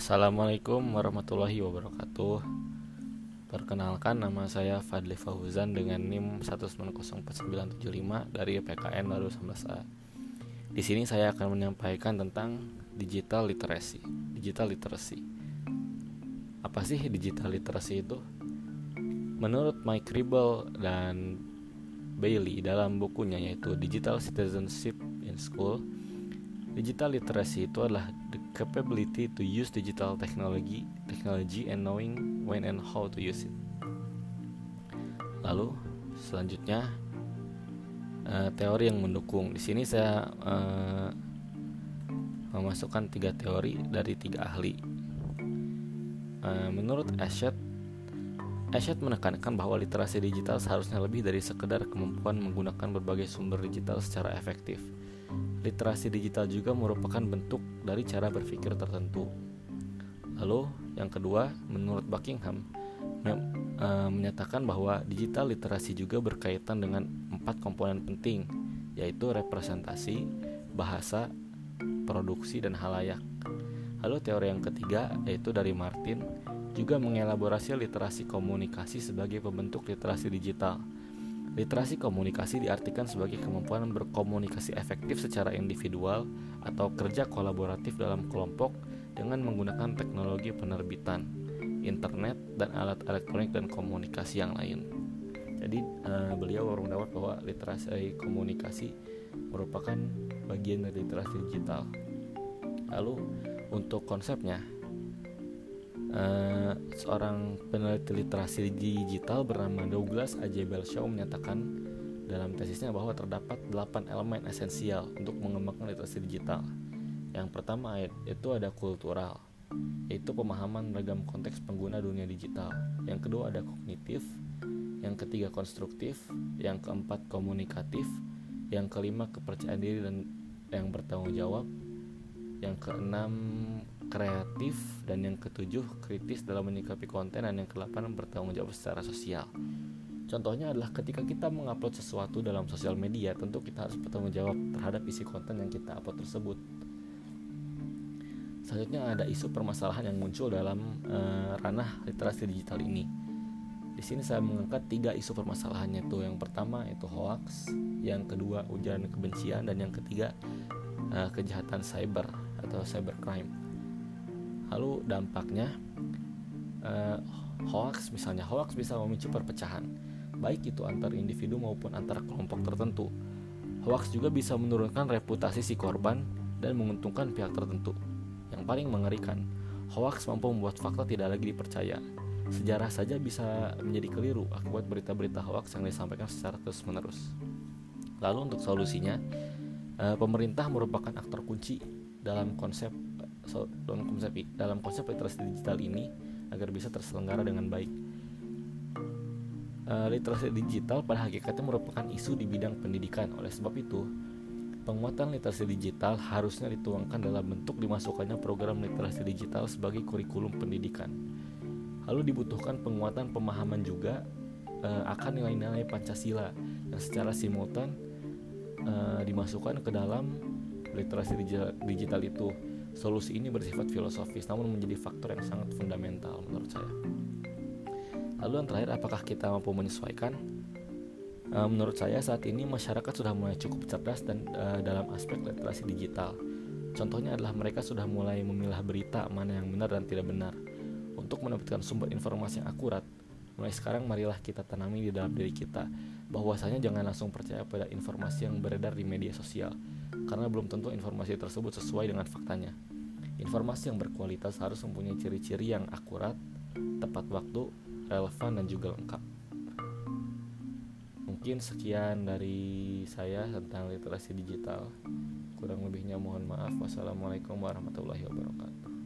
Assalamualaikum warahmatullahi wabarakatuh. Perkenalkan nama saya Fadli Fauzan dengan NIM 1904975 dari PKN Baru 11A Di sini saya akan menyampaikan tentang digital literacy Digital literacy Apa sih digital literacy itu? Menurut Mike Ribble dan Bailey dalam bukunya yaitu Digital Citizenship in School Digital literacy itu adalah the capability to use digital technology, technology and knowing when and how to use it. Lalu selanjutnya uh, teori yang mendukung. Di sini saya uh, memasukkan tiga teori dari tiga ahli. Uh, menurut Ashet, Ashet menekankan bahwa literasi digital seharusnya lebih dari sekedar kemampuan menggunakan berbagai sumber digital secara efektif Literasi digital juga merupakan bentuk dari cara berpikir tertentu. Lalu, yang kedua, menurut Buckingham, e menyatakan bahwa digital literasi juga berkaitan dengan empat komponen penting, yaitu representasi, bahasa, produksi, dan halayak. Lalu teori yang ketiga, yaitu dari Martin, juga mengelaborasi literasi komunikasi sebagai pembentuk literasi digital. Literasi komunikasi diartikan sebagai kemampuan berkomunikasi efektif secara individual atau kerja kolaboratif dalam kelompok dengan menggunakan teknologi penerbitan, internet, dan alat elektronik dan komunikasi yang lain. Jadi uh, beliau dapat bahwa literasi komunikasi merupakan bagian dari literasi digital. Lalu untuk konsepnya, Uh, seorang peneliti literasi digital bernama Douglas A. J. Belshaw menyatakan dalam tesisnya bahwa terdapat 8 elemen esensial untuk mengembangkan literasi digital. Yang pertama itu ada kultural, yaitu pemahaman beragam konteks pengguna dunia digital. Yang kedua ada kognitif, yang ketiga konstruktif, yang keempat komunikatif, yang kelima kepercayaan diri dan yang bertanggung jawab, yang keenam kreatif dan yang ketujuh kritis dalam menyikapi konten dan yang kedelapan bertanggung jawab secara sosial. Contohnya adalah ketika kita mengupload sesuatu dalam sosial media, tentu kita harus bertanggung jawab terhadap isi konten yang kita upload tersebut. Selanjutnya ada isu permasalahan yang muncul dalam uh, ranah literasi digital ini. Di sini saya mengangkat tiga isu permasalahannya tuh. Yang pertama itu hoax, yang kedua ujaran kebencian, dan yang ketiga uh, kejahatan cyber atau cybercrime. Lalu dampaknya uh, hoax misalnya hoax bisa memicu perpecahan baik itu antar individu maupun antar kelompok tertentu. Hoax juga bisa menurunkan reputasi si korban dan menguntungkan pihak tertentu. Yang paling mengerikan hoax mampu membuat fakta tidak lagi dipercaya. Sejarah saja bisa menjadi keliru akibat berita-berita hoax yang disampaikan secara terus-menerus. Lalu untuk solusinya eh, pemerintah merupakan aktor kunci dalam konsep dalam konsep dalam konsep literasi digital ini agar bisa terselenggara dengan baik. Uh, literasi digital pada hakikatnya merupakan isu di bidang pendidikan. Oleh sebab itu, penguatan literasi digital harusnya dituangkan dalam bentuk dimasukkannya program literasi digital sebagai kurikulum pendidikan. Lalu dibutuhkan penguatan pemahaman juga uh, akan nilai-nilai Pancasila yang secara simultan uh, dimasukkan ke dalam literasi digital, itu Solusi ini bersifat filosofis namun menjadi faktor yang sangat fundamental menurut saya. Lalu yang terakhir, apakah kita mampu menyesuaikan? Uh, menurut saya saat ini masyarakat sudah mulai cukup cerdas dan uh, dalam aspek literasi digital. Contohnya adalah mereka sudah mulai memilah berita mana yang benar dan tidak benar. Untuk mendapatkan sumber informasi yang akurat, mulai sekarang marilah kita tanami di dalam diri kita bahwasanya jangan langsung percaya pada informasi yang beredar di media sosial karena belum tentu informasi tersebut sesuai dengan faktanya. Informasi yang berkualitas harus mempunyai ciri-ciri yang akurat, tepat waktu, relevan, dan juga lengkap. Mungkin sekian dari saya tentang literasi digital. Kurang lebihnya mohon maaf. Wassalamualaikum warahmatullahi wabarakatuh.